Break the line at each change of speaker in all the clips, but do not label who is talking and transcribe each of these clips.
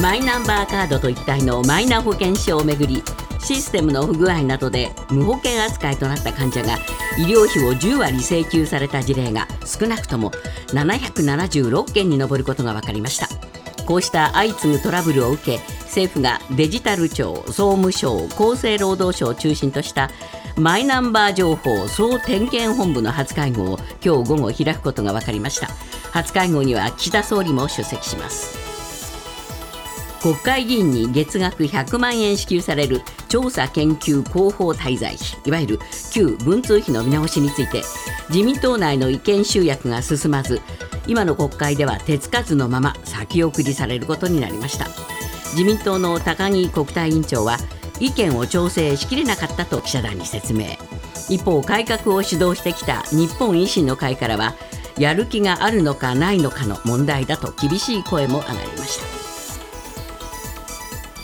マイナンバーカードと一体のマイナ保険証をめぐりシステムの不具合などで無保険扱いとなった患者が医療費を10割請求された事例が少なくとも776件に上ることが分かりました。こうした相次ぐトラブルを受け政府がデジタル庁総務省厚生労働省を中心としたマイナンバー情報総点検本部の初会合を今日午後開くことが分かりました。初会合には岸田総理も出席します。国会議員に月額100万円支給される調査研究広報滞在費いわゆる旧文通費の見直しについて自民党内の意見集約が進まず今の国会では手つかずのまま先送りされることになりました。自民党の高木国対委員長は意見を調整しきれなかったと記者団に説明。一方改革を主導してきた日本維新の会からはやる気があるのかないのかの問題だと厳しい声も上がりました。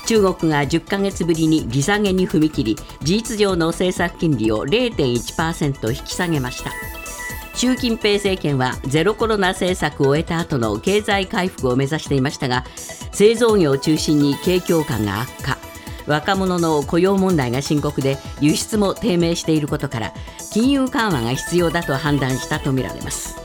中国が10ヶ月ぶりに利下げに踏み切り事実上の政策金利を0.1%引き下げました。習近平政権はゼロコロナ政策を終えた後の経済回復を目指していましたが製造業を中心に景況感が悪化。若者の雇用問題が深刻で輸出も低迷していることから金融緩和が必要だと判断したとみられます。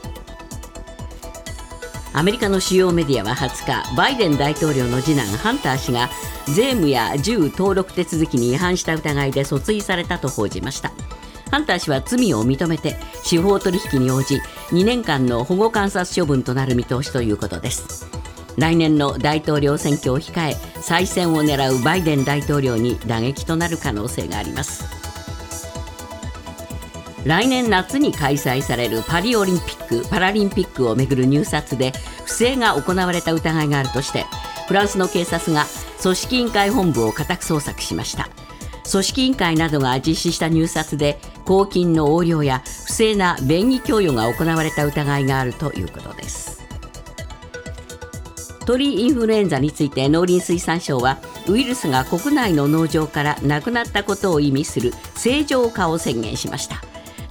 アメリカの主要メディアは20日バイデン大統領の次男ハンター氏が税務や銃登録手続きに違反した疑いで訴追されたと報じました。ハンター氏は罪を認めて司法取引に応じ2年間の保護観察処分となる見通しということです。来年の大統領選挙を控え再選を狙うバイデン大統領に打撃となる可能性があります。来年夏に開催されるパリオリンピック・パラリンピックをめぐる入札で不正が行われた疑いがあるとしてフランスの警察が組織委員会本部を家宅捜索しました。組織委員会などが実施した入札で公金の横領や不正な便宜供与が行われた疑いがあるということです。鳥インフルエンザについて農林水産省はウイルスが国内の農場からなくなったことを意味する正常化を宣言しました。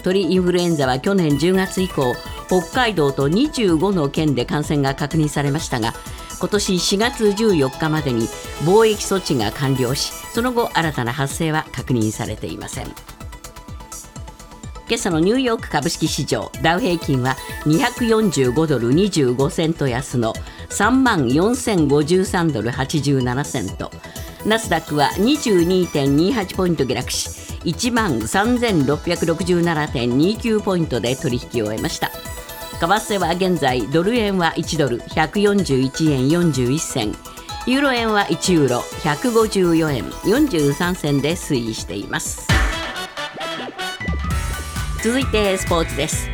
鳥インフルエンザは去年10月以降北海道と25の県で感染が確認されましたが今年4月14日までに貿易措置が完了しその後新たな発生は確認されていません。今朝のニューヨーク株式市場ダウ平均は245ドル25セント安の3万4053ドル87セント。ナスダックは22.28ポイント下落し1万3667.29ポイントで取引を終えました。為替は現在ドル円は1ドル141円41銭。ユーロ円は1ユーロ154円43銭で推移しています。続いてスポーツです。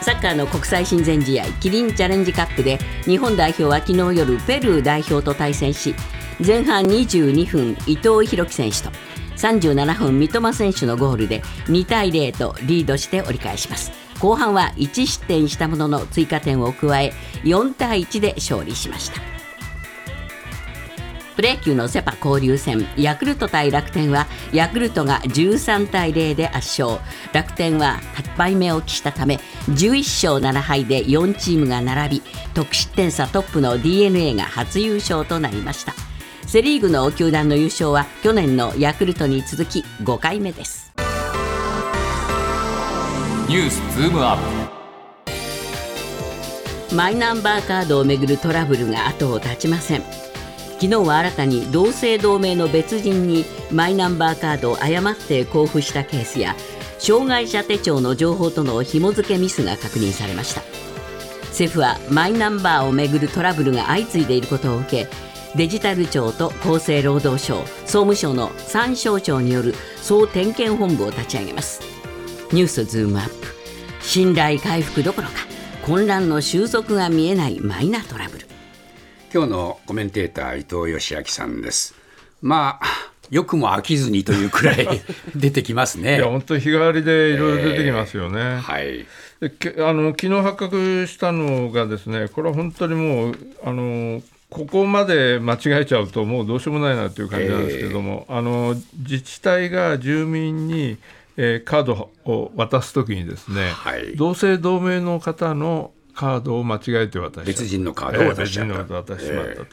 サッカーの国際親善試合キリンチャレンジカップで日本代表は昨日夜ペルー代表と対戦し前半22分伊藤洋樹選手と37分三笘選手のゴールで2対0とリードして折り返します。後半は1失点したものの追加点を加え4対1で勝利しました。プロ野球のセパ交流戦ヤクルト対楽天はヤクルトが13対0で圧勝。楽天は8敗目を喫したため11勝7敗で4チームが並び得失点差トップの d n a が初優勝となりました。セ・リーグの球団の優勝は去年のヤクルトに続き5回目です。
ニュースズームアッ
プ。マイナンバーカードをめぐるトラブルが後を絶ちません。昨日は新たに同姓同名の別人にマイナンバーカードを誤って交付したケースや障害者手帳の情報との紐付けミスが確認されました。政府はマイナンバーをめぐるトラブルが相次いでいることを受けデジタル庁と厚生労働省総務省の3省庁による総点検本部を立ち上げますニュースズームアップ信頼回復どころか混乱の収束が見えないマイナトラブル
今日のコメンテーター伊藤義明さんですまあよくも飽きずにというくらい 出てきますね。
いや本当日替わりでいろいろ出てきますよね。えー、
はい。
あの昨日発覚したのがですね、これは本当にもうあのここまで間違えちゃうともうどうしようもないなという感じなんですけれども、えー、あの自治体が住民にえー、カードを渡すときにですね、はい、同姓同名の方のカードを間違えて渡した。
別人のカードを渡しちゃった、
えー、渡してしまったと、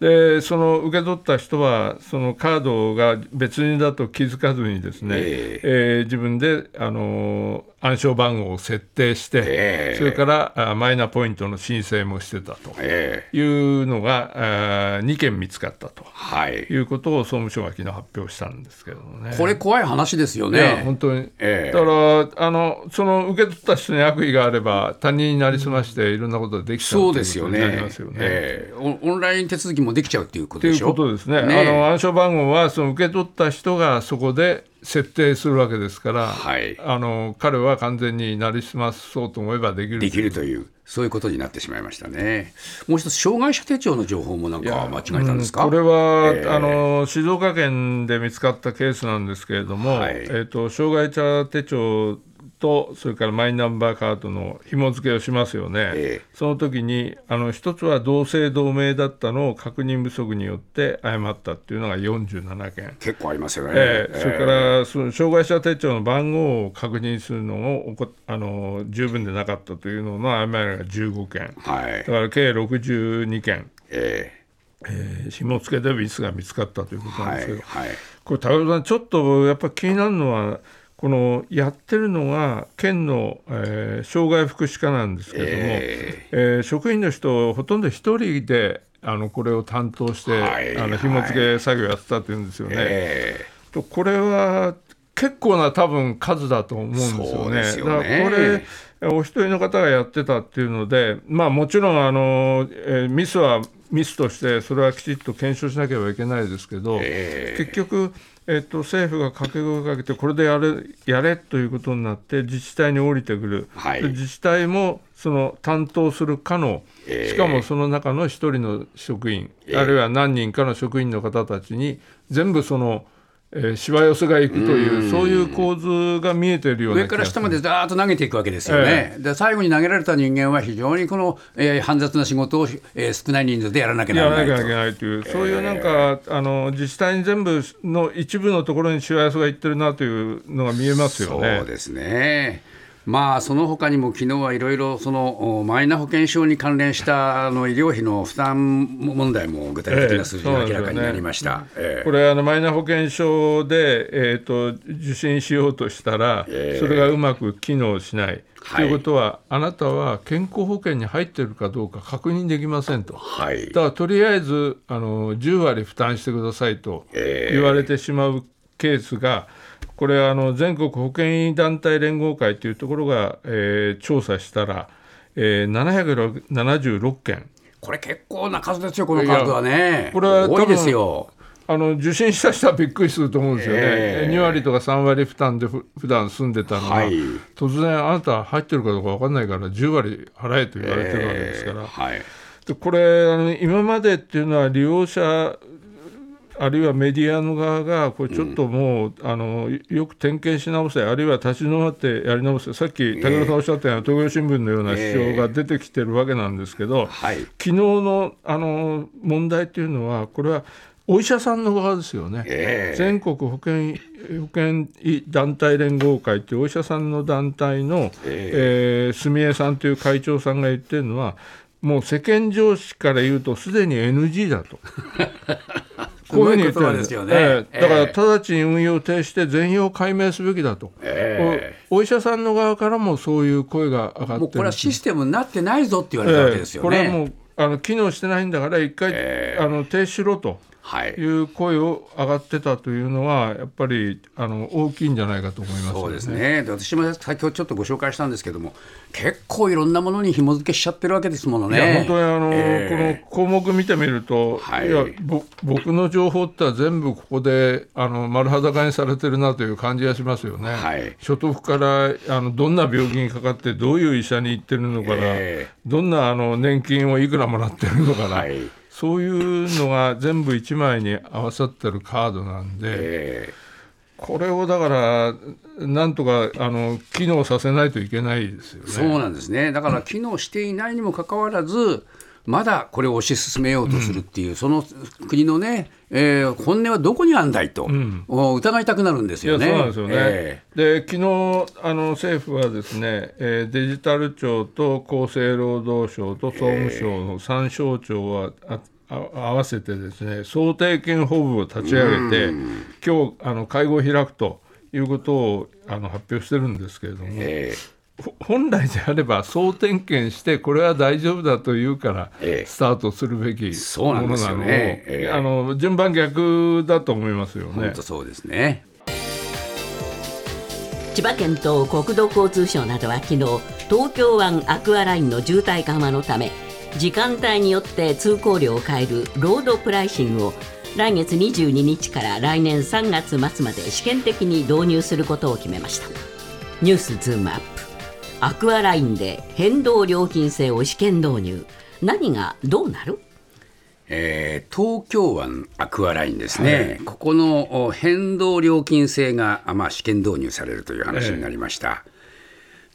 えでその受け取った人はそのカードが別人だと気づかずにですね、
え
えー自分であの暗証番号を設定して、
ええ。
それからあマイナポイントの申請もしてたと。
ええ。
いうのがあ2件見つかったと。
はい。
いうことを総務省が昨日発表したんですけどもね。
これ怖い話ですよね。
本当に、
ええ。
だからあのその受け取った人に悪意があれば他人になりすましていろんなことができちゃう
そう
という
ですよね。
ことになりますよね。
ええ。オオンライン手続きもできちゃうっていうこと
という
でしょ
ことですね。
ね
あの暗証番号はその受け取った人がそこで設定するわけですから、
はい。
あの彼は完全になりすまそうと思えばできる
できるという、そういうことになってしまいましたね。もう一つ、障害者手帳の情報もなんか間違えたんですか、
うんこれは、
ええ。
あの静岡県で見つかったケースなんですけれども、
はい。
えー、と障害者手帳とそれからマイナンバーカードの紐付けをしますよね、
ええ
その時にあの一つは同姓同名だったのを確認不足によって誤ったっていうのが47件。
結構ありますよね。
ええそれか
え
らその障害者手帳の番号を確認するのをおこあの十分でなかったというのの誤りが15件
えはい
だ。から計62件、
え
えー紐付けでミスが見つかったというこ
え
となんですけど、
はい。はい。
これ高田さんちょっとやっぱり気になるのはこのやってるのが県の、えー障害福祉課なんですけれども、
え
えー職員の人ほとんど一人であのこれを担当して、
はい
あの紐付け作業やってたっていうんですよね。
え
とこれは結構な多分数だと思うんですよね。
よね。
だからこれお一人の方がやってたっていうので、まあ、もちろんあの、えーミスはミスとしてそれはきちっと検証しなければいけないですけど、
え
結局、えっと政府が掛け声をかけてこれでやれやれということになって自治体に降りてくる、
はい。
で自治体もその担当する課の、
ええ。
しかもその中の一人の職員、
ええ。
あるいは何人かの職員の方たちに全部その、えーしわ寄せがいくというそういう構図が見えているような
上から下までざーっと投げていくわけですよね。で最後に投げられた人間は非常にこの、えー煩雑な仕事を、えー少ない人数でやらなきゃな
や
らないと
ないという、そういうなんか、あの自治体に全部の一部のところにしわ寄せがいってるなというのが見えますよね。
そうですね。まあその他にも昨日はいろいろそのおマイナ保険証に関連したあの医療費の負担問題も具体的な数字が明らかになりました。ええ
これあのマイナ保険証で、えー、と受診しようとしたら、
ええ
それがうまく機能しない。
はい
ということはあなたは健康保険に入っているかどうか確認できませんと。
はい
だからとりあえずあの10割負担してくださいと
ええ
言われてしまうケースが、これあの全国保険医団体連合会というところが、えー調査したら、えー、776件
これ結構な数ですよこの数はね。
これは多
いですよ。
あの受診した人はびっくりすると思うんですよね、
ええ
2割とか3割負担でふ普段住んでたのが、
はい
突然あなた入ってるかどうか分かんないから10割払えと言われてるわけですから、
ええはい。
でこれあの今までっていうのは利用者あるいはメディアの側がこれちょっともう、あのよく点検し直せあるいは立ち止まってやり直せさっき武田さんおっしゃったような東京新聞のような主張が出てきてるわけなんですけど、
はい。
昨日のあの問題っていうのはこれはお医者さんの側ですよね。
ええ
全国保険保険医団体連合会というお医者さんの団体の、えー住江さんという会長さんが言ってるのはもう世間常識から言うとすでに NG だと。こういうふうに言ってるんです
よね。
ええ。だから
ええ
直ちに運用を停止して全容を解明すべきだと、
え
おお医者さんの側からもそういう声が上がってる
もうこれはシステムになってないぞって言われたわけですよね。
ええ。これはもうあの機能してないんだから一回、
ええ。
あの停止しろと。
はい。
いう声を上がってたというのはやっぱりあの大きいんじゃないかと思いますよね。
そうですね。で私も先ほどちょっとご紹介したんですけども、結構いろんなものに紐付けしちゃってるわけですものね。
いや本当にあの、
ええ
この項目見てみると、
はい
い、やぼ僕の情報って全部ここであの丸裸にされてるなという感じがしますよね。
はい
所得からあのどんな病気にかかってどういう医者に行ってるのから、
え
どんなあの年金をいくらもらってるのから、
はい
そういうのが全部1枚に合わさってるカードなんで、
え
これをだからなんとかあの機能させないといけないですよね。
えそうなんですね。だから機能していないにもかかわらず、まだこれを推し進めようとするっていう、その国のね、えー本音はどこにあんだいと、お疑いたくなるんですよね。
そうなんですよね。
え
で昨日あの政府はですね、えーデジタル庁と厚生労働省と総務省の3省庁はあ合わせてですね想定権本部を立ち上げて今日あの会合を開くということをあの発表してるんですけれども、
え
本来であれば総点検してこれは大丈夫だというから
ええ。
スタートするべきものなのを、
ねええ。
あの順番逆だと思いますよね。
本当。そうですね。
千葉県と国土交通省などは昨日東京湾アクアラインの渋滞緩和のため時間帯によって通行料を変えるロードプライシングを来月22日から来年3月末まで試験的に導入することを決めました。ニュースズームアップ。アクアラインで変動料金制を試験導入。何がどうなる？
えー東京湾アクアラインですね、ここのお変動料金制が、あまあ、試験導入されるという話になりました。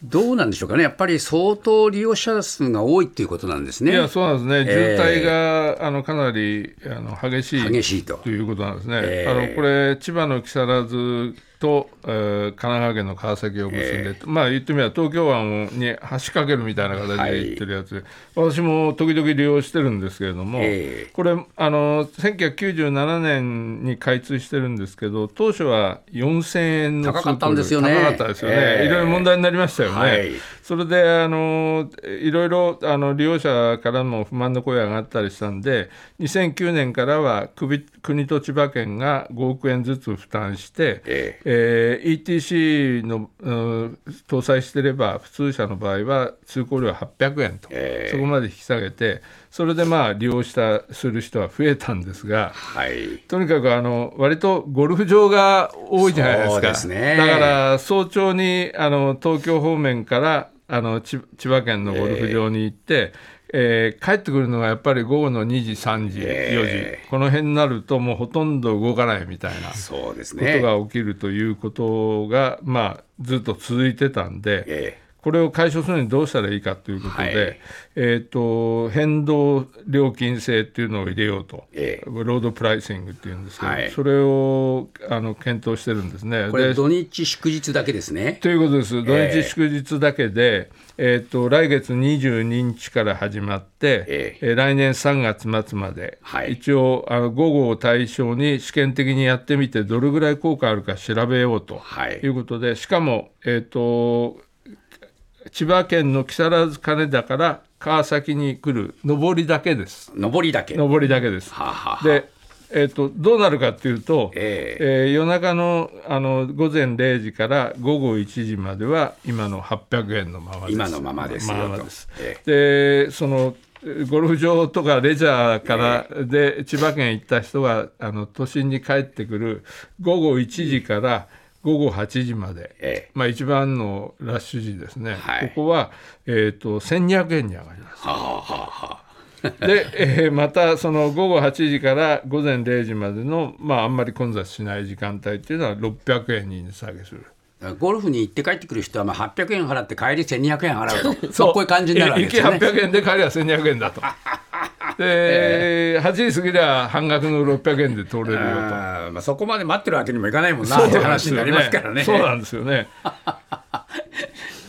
どうなんでしょうかね、やっぱり相当利用者数が多いっていうことなんですね。
いやそうなんですね、
ええ。
渋滞があのかなりあの激しい
激しいと。
いうことなんですね、
ええ。
あのこれ、千葉の木更津と、えー神奈川県の川崎を結んで、まあ言ってみれば東京湾に橋かけるみたいな形で行ってるやつ、私も時々利用してるんですけれども、
ええ。
これあの、1997年に開通してるんですけど、当初は4000円の
高かったんですよね。
高かったですよね、
ええ。
いろいろ問題になりましたよね。
はい。
それであのいろいろあの利用者からも不満の声が上がったりしたんで2009年からは国国と千葉県が5億円ずつ負担して、
え
えー ETC の、うん搭載してれば普通車の場合は通行料800円と、
ええ
そこまで引き下げてそれでまあ利用したする人は増えたんですが。
はい
とにかくあの割とゴルフ場が多いじゃないですか。
ですね
だから早朝にあの東京方面からあの千千葉県のゴルフ場に行って、えー帰ってくるのがやっぱり午後の2時、3時、
え
4時、この辺になるともうほとんど動かないみたいな
そうです
こと
ね。
が起きるということが、まあ、ずっと続いてたんで。
え
これを解消するにどうしたらいいかということで、
はい。
えー、と変動料金制っていうのを入れようと、
ええ。
ロードプライシングっていうんですけど、
はい。
それをあの検討してるんですね。
これ
で
土日祝日だけですね。
ということです、土
え。え
日祝日だけで、えー、と来月22日から始まって、
え
え。ー来年3月末まで、
はい。
一応あの午後を対象に試験的にやってみて、どれぐらい効果あるか調べようと
はい。
いうことで、しかも、えー、と千葉県の木更津金田から川崎に来る上りだけです。
上りだけ。
上りだけです。
はあはあ
で、えー、とどうなるかっていうと、
え
えー夜中のあの午前0時から午後1時までは今の800円のままです。
今のままです
ままです
え
でそのえーゴルフ場とかレジャーからで千葉県行った人があの都心に帰ってくる午後1時から午後8時まで、
え
まあ、一番のラッシュ時ですね、
はい
ここは、えー、と1200円に上がります。
はあはあはあ
で、えーまたその午後8時から午前0時までの、まあ、あんまり混雑しない時間帯っていうのは600円に値下げする。
ゴルフに行って帰ってくる人はまあ800円払って帰り1200円払うと、そうこういう感じになるわけですよね。
行き800円で帰りは1200円だと。で、8時過ぎりゃ半額の600円で通れるよと。
まあ、そこまで待ってるわけにもいかないもんなって話になりますからね。
そうなんですよね。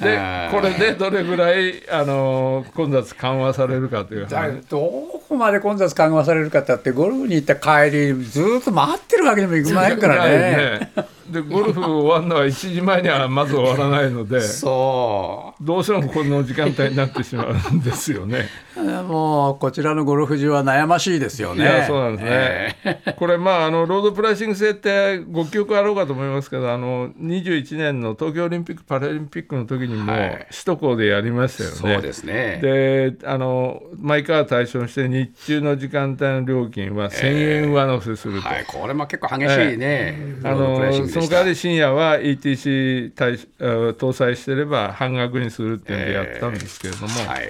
でこれでどれぐらいあの混雑緩和されるかという
どこまで混雑緩和されるかってあってゴルフに行った帰りずっと待ってるわけにもいかないからね。
ねでゴルフ終わるのは1時前にはまず終わらないので
そ
どうしてもこの時間帯になってしまうんですよね。
う もうこちらのゴルフ場は悩ましいですよね。
いやそうなんですね。これまああのロードプライシング制ってご記憶あろうかと思いますけどあの21年の東京オリンピック・パラリンピックの時にも
はい
首都高でやりましたよね。
そうですね。
であの毎回対象にして日中の時間帯の料金は1000円上乗せすると。
はい、これも結構激しいね。
あ
ロードプライシン
のその代わり深夜は ETC 対あ搭載してれば半額にするっていうんでやったんですけれども、
はい。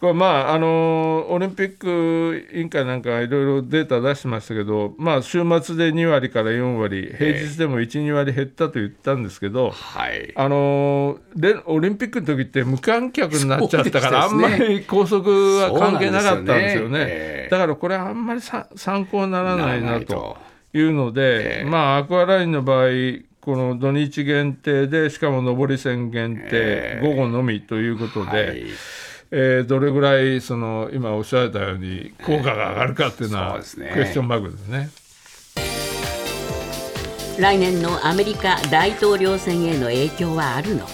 これまああのオリンピック委員会なんかいろいろデータ出してましたけど、まあ、週末で2割から4割平日でも12割減ったと言ったんですけど、
はい。
あのレオリンピックの時って無観客になっちゃったから、あ
そうん
まり拘束は関係なかったんですよ
そうなんですよね。
ね
ええ。
だからこれはあんまりさ参考にならない
な
というので、
ええ。
まあアクアラインの場合この土日限定でしかも上り線限定、
ええ。
午後のみということで、
はい。
ええーどれぐらいその今おっしゃられたように効果が上がるかっていうのは、
そうですね。
クエスチョンマークですね。
来年のアメリカ大統領選への影響はあるのか。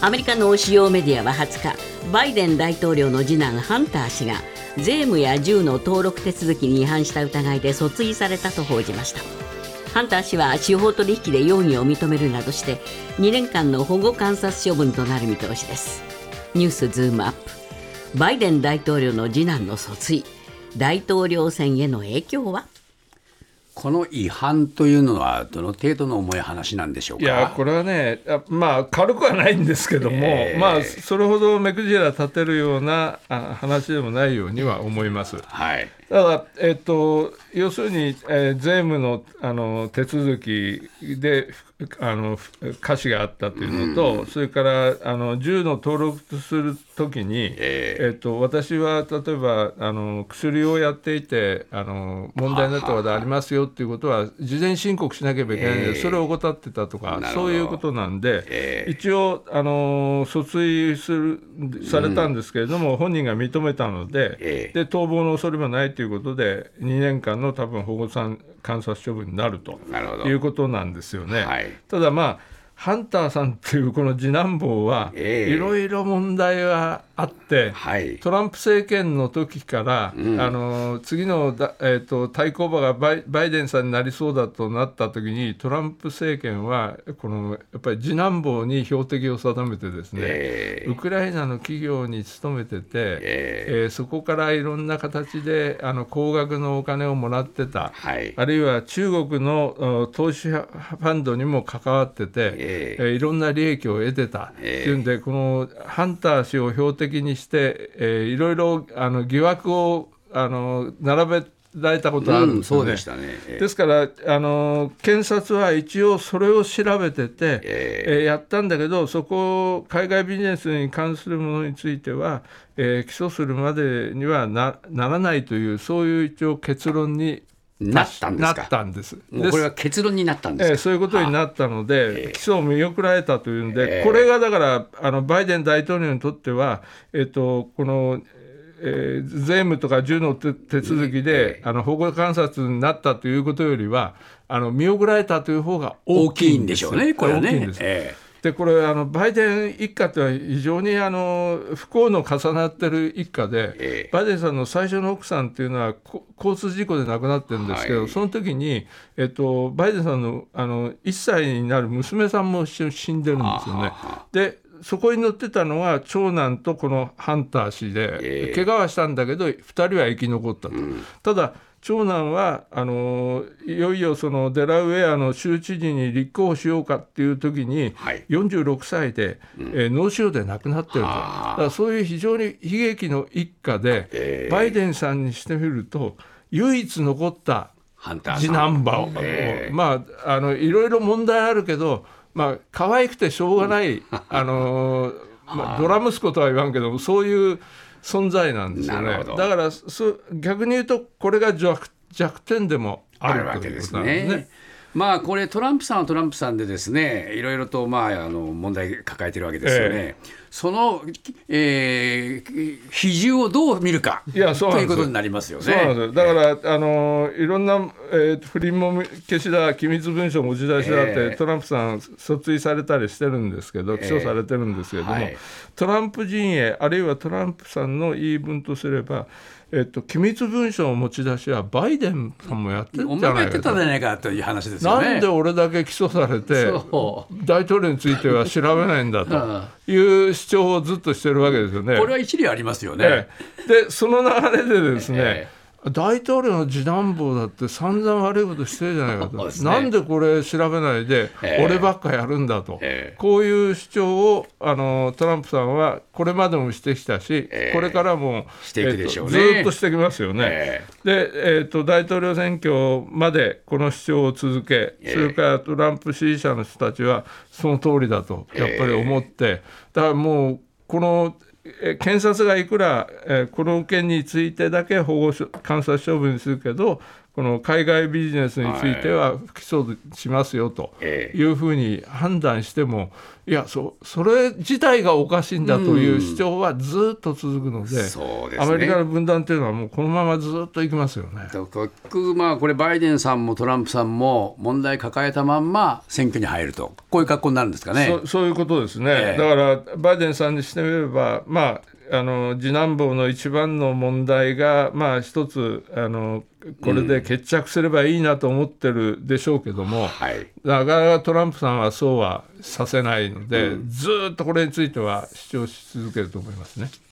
アメリカの主要メディアは20日バイデン大統領の次男ハンター氏が税務や銃の登録手続きに違反した疑いで訴追されたと報じました。ハンター氏は司法取引で容疑を認めるなどして2年間の保護観察処分となる見通しです。ニュースズームアップ。バイデン大統領の次男の訴追。大統領選への影響は？
この違反というのは、どの程度の重い話なんでしょうか？
いやこれはねあまあ軽くはないんですけども、
ええ
まあそれほど目くじら立てるようなあ話でもないようには思います。
はい。
ただ、えっと、要するに、えー税務のあの手続きであの歌詞があったというのと、それからあの銃の登録するときに、えっと、私は例えばあの薬をやっていてあの問題になったことありますよっていうことは事前申告しなければいけないんで、
ええ。
それを怠ってたとかそういうことなんで、
ええ。
一応あの訴追するされたんですけれども、本人が認めたので,、
ええ。
で逃亡の恐れもないということで2年間の多分保護さん観察処分になると
なるほど。
いうことなんですよね。
はい。
ただまあハンターさんっていうこの次男坊は
ええ。
いろいろ問題があって、
はい。
トランプ政権の時から、
ん
あの次のだ、えー、と対抗馬がバイバイデンさんになりそうだとなった時にトランプ政権はこのやっぱり次男坊に標的を定めてですね、
ええ
ウクライナの企業に勤めてて、
え
えーそこからいろんな形であの高額のお金をもらってた。
はい。
あるいは中国のお投資ファンドにも関わってて、
え
えーいろんな利益を得てたっていうんで、このハンター氏を標的にして、えーいろいろあの疑惑をあの並べられたことあるん
うん、
ですよね。
そうでしたね。ええ
ですからあの検察は一応それを調べてて、
え
えーやったんだけどそこ海外ビジネスに関するものについては、えー起訴するまでにはなならないというそういう一応結論に
なったんですか？
なったんです。
これは結論になったんですか？
えーそういうことになったので、起訴を見送られたというんで、
ええ。
これがだからあのバイデン大統領にとっては、えっとこの、えー税務とか銃の手手続きで、あの保護観察になったということよりは、あの見送られたという方が大
大きいん
で
しょうね、これはね。
大きいんで。す。
え
でこれあのバイデン一家っては非常にあの不幸の重なってる一家で、
ええ。
バイデンさんの最初の奥さんっていうのはこ交通事故で亡くなってるんですけど、
はい。
その時に、えっと、バイデンさんのあの1歳になる娘さんも一緒に死んでるんですよね。でそこに乗ってたのは長男とこのハンター氏で、
ええ。
怪我はしたんだけど2人は生き残ったと。ただ長男はあのいよいよそのデラウェアの州知事に立候補しようかっていう時に、
はい。
46歳で、えー脳腫瘍で亡くなってると、だそういう非常に悲劇の一家で、
ええ
バイデンさんにしてみると唯一残った
次
次男坊を、
ええ
まああのいろいろ問題あるけど、まあ可愛くてしょうがない、あのーまあ、ドラ息子とは言わんけどそういう存在なんですよね。だからそ逆に言うとこれが弱弱点でもあ
あるわけです
ね。
ね。まあこれトランプさんはトランプさんでですねいろいろとまああの問題抱えてるわけですよね。
え
その、えー比重をどう見るか
いやそう
ということになりますよね。
そうなんですよだから、あのいろんな、えー不倫も消しだ、機密文書持ち出しだって、
ええ
トランプさん、訴追されたりしてるんですけど、起訴されてるんですけれども、
はい
トランプ陣営、あるいはトランプさんの言い分とすれば、えっと、機密文書の持ち出しはバイデンさんもやってる
お
んじゃないかと
前がやってたじゃないかという話ですよね。
なんで俺だけ起訴されて
そ
大統領については調べないんだと いう主張をずっとしてるわけですよね。
これは一理ありますよね。
ええでその流れでですね、
え
大統領の次男坊だって散々悪いことしてるじゃないかと、
ね。
なんでこれ調べないで
ええ。
俺ばっかやるんだと、
ええ。
こういう主張をあのトランプさんはこれまでもしてきたし、
ええ。
これからも
していくでしょうね。
えっとずっとしてきますよね。
え
で、えー、と大統領選挙までこの主張を続け、
え
それからトランプ支持者の人たちはその通りだとやっぱり思って、だからもうこのえー検察がいくら、えこの件についてだけ保護処観察処分にするけどこの海外ビジネスについては不起訴しますよと
ええ。
いうふうに判断しても、いやそ、それ自体がおかしいんだという主張はずっと続くので、
ですね。
アメリカの分断というのは、もうこのままずっといきますよね。
結局、まあ、これ、バイデンさんもトランプさんも問題抱えたまんま選挙に入ると、こういう格好になるんですかね。
そそういうことですね、
ええ。
だからバイデンさんにしてみれば、まあ、あの次男坊の一番の問題が、まあ、一つあの、これで決着すればいいなと思ってるでしょうけども、
はい。
なかなかトランプさんはそうはさせないので、ずーっとこれについては主張し続けると思いますね。